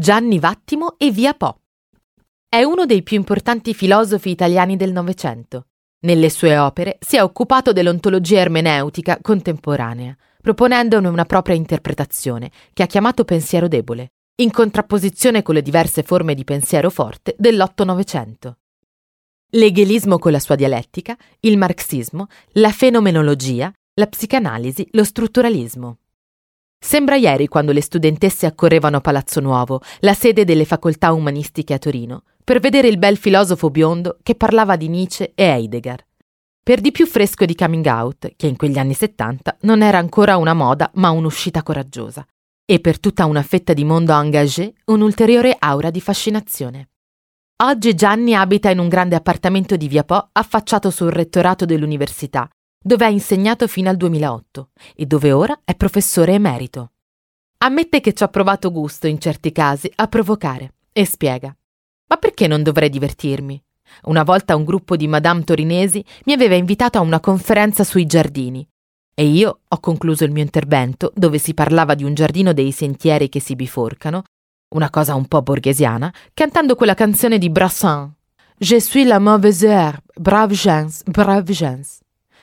Gianni Vattimo e Via Po. È uno dei più importanti filosofi italiani del Novecento. Nelle sue opere si è occupato dell'ontologia ermeneutica contemporanea, proponendone una propria interpretazione, che ha chiamato pensiero debole, in contrapposizione con le diverse forme di pensiero forte dell'Otto Novecento. L'egelismo con la sua dialettica, il marxismo, la fenomenologia, la psicanalisi, lo strutturalismo. Sembra ieri quando le studentesse accorrevano a Palazzo Nuovo, la sede delle facoltà umanistiche a Torino, per vedere il bel filosofo biondo che parlava di Nietzsche e Heidegger. Per di più fresco di coming out, che in quegli anni 70 non era ancora una moda ma un'uscita coraggiosa, e per tutta una fetta di mondo engagé un'ulteriore aura di fascinazione. Oggi Gianni abita in un grande appartamento di Via Po affacciato sul rettorato dell'università dove ha insegnato fino al 2008 e dove ora è professore emerito. Ammette che ci ha provato gusto in certi casi a provocare e spiega. Ma perché non dovrei divertirmi? Una volta un gruppo di Madame Torinesi mi aveva invitato a una conferenza sui giardini e io ho concluso il mio intervento, dove si parlava di un giardino dei sentieri che si biforcano, una cosa un po' borghesiana, cantando quella canzone di Brassens. Je suis la mauvaise herbe, brave gens, brave gens.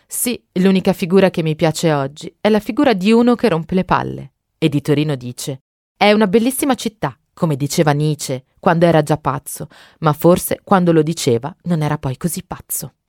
Sì, l'unica figura che mi piace oggi è la figura di uno che rompe le palle. E di Torino dice: È una bellissima città, come diceva Nietzsche, quando era già pazzo, ma forse quando lo diceva non era poi così pazzo.